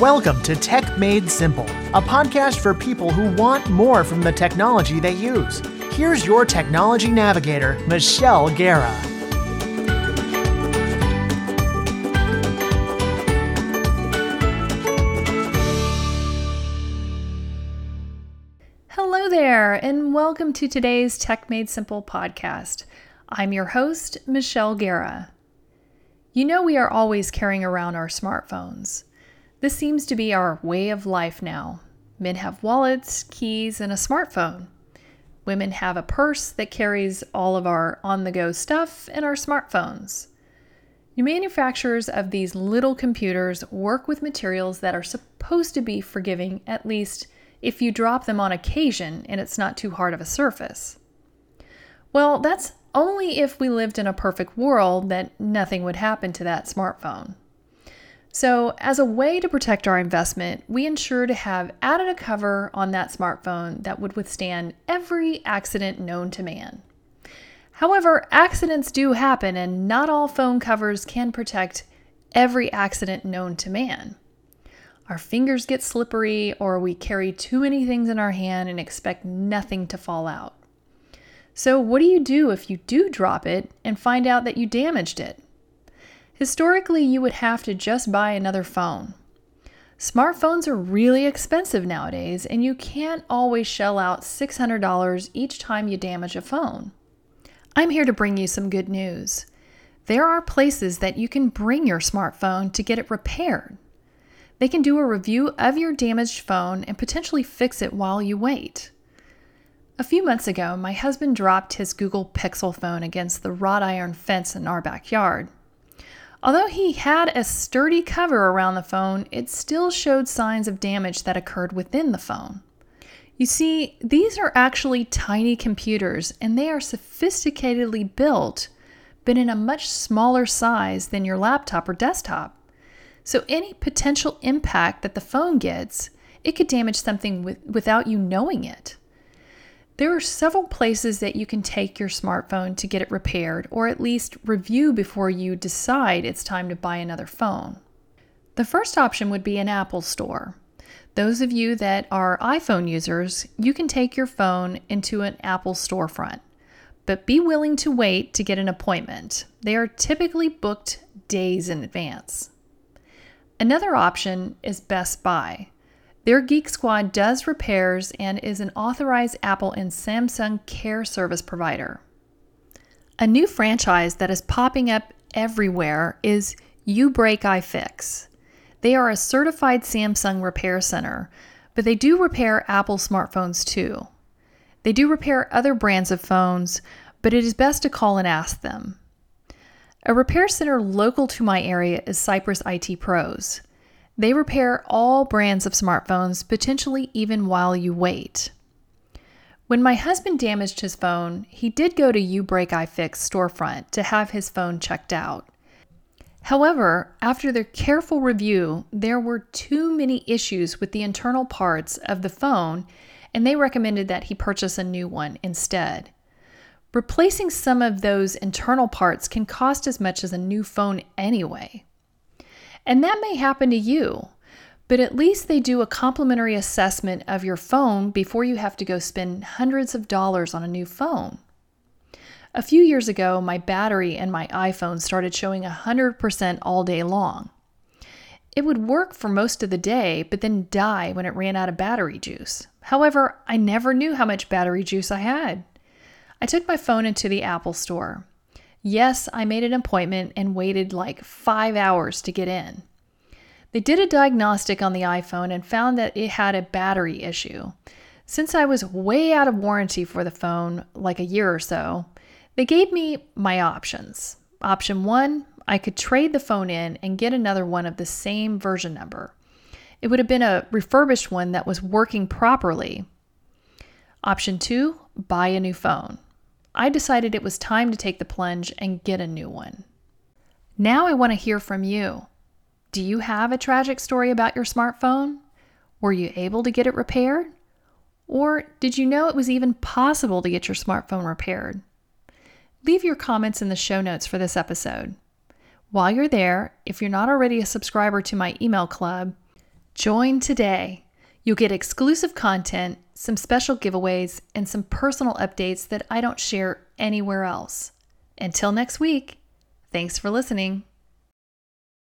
Welcome to Tech Made Simple, a podcast for people who want more from the technology they use. Here's your technology navigator, Michelle Guerra. Hello there, and welcome to today's Tech Made Simple podcast. I'm your host, Michelle Guerra. You know, we are always carrying around our smartphones. This seems to be our way of life now. Men have wallets, keys, and a smartphone. Women have a purse that carries all of our on the go stuff and our smartphones. The manufacturers of these little computers work with materials that are supposed to be forgiving, at least if you drop them on occasion and it's not too hard of a surface. Well, that's only if we lived in a perfect world that nothing would happen to that smartphone. So, as a way to protect our investment, we ensure to have added a cover on that smartphone that would withstand every accident known to man. However, accidents do happen, and not all phone covers can protect every accident known to man. Our fingers get slippery, or we carry too many things in our hand and expect nothing to fall out. So, what do you do if you do drop it and find out that you damaged it? Historically, you would have to just buy another phone. Smartphones are really expensive nowadays, and you can't always shell out $600 each time you damage a phone. I'm here to bring you some good news. There are places that you can bring your smartphone to get it repaired. They can do a review of your damaged phone and potentially fix it while you wait. A few months ago, my husband dropped his Google Pixel phone against the wrought iron fence in our backyard. Although he had a sturdy cover around the phone, it still showed signs of damage that occurred within the phone. You see, these are actually tiny computers and they are sophisticatedly built, but in a much smaller size than your laptop or desktop. So, any potential impact that the phone gets, it could damage something with, without you knowing it. There are several places that you can take your smartphone to get it repaired or at least review before you decide it's time to buy another phone. The first option would be an Apple store. Those of you that are iPhone users, you can take your phone into an Apple storefront, but be willing to wait to get an appointment. They are typically booked days in advance. Another option is Best Buy. Their Geek Squad does repairs and is an authorized Apple and Samsung care service provider. A new franchise that is popping up everywhere is uBreakiFix. They are a certified Samsung repair center, but they do repair Apple smartphones too. They do repair other brands of phones, but it is best to call and ask them. A repair center local to my area is Cypress IT Pros. They repair all brands of smartphones, potentially even while you wait. When my husband damaged his phone, he did go to Fix storefront to have his phone checked out. However, after their careful review, there were too many issues with the internal parts of the phone, and they recommended that he purchase a new one instead. Replacing some of those internal parts can cost as much as a new phone anyway. And that may happen to you, but at least they do a complimentary assessment of your phone before you have to go spend hundreds of dollars on a new phone. A few years ago, my battery in my iPhone started showing 100% all day long. It would work for most of the day, but then die when it ran out of battery juice. However, I never knew how much battery juice I had. I took my phone into the Apple store. Yes, I made an appointment and waited like five hours to get in. They did a diagnostic on the iPhone and found that it had a battery issue. Since I was way out of warranty for the phone, like a year or so, they gave me my options. Option one, I could trade the phone in and get another one of the same version number. It would have been a refurbished one that was working properly. Option two, buy a new phone. I decided it was time to take the plunge and get a new one. Now I want to hear from you. Do you have a tragic story about your smartphone? Were you able to get it repaired? Or did you know it was even possible to get your smartphone repaired? Leave your comments in the show notes for this episode. While you're there, if you're not already a subscriber to my email club, Join today. You'll get exclusive content, some special giveaways, and some personal updates that I don't share anywhere else. Until next week, thanks for listening.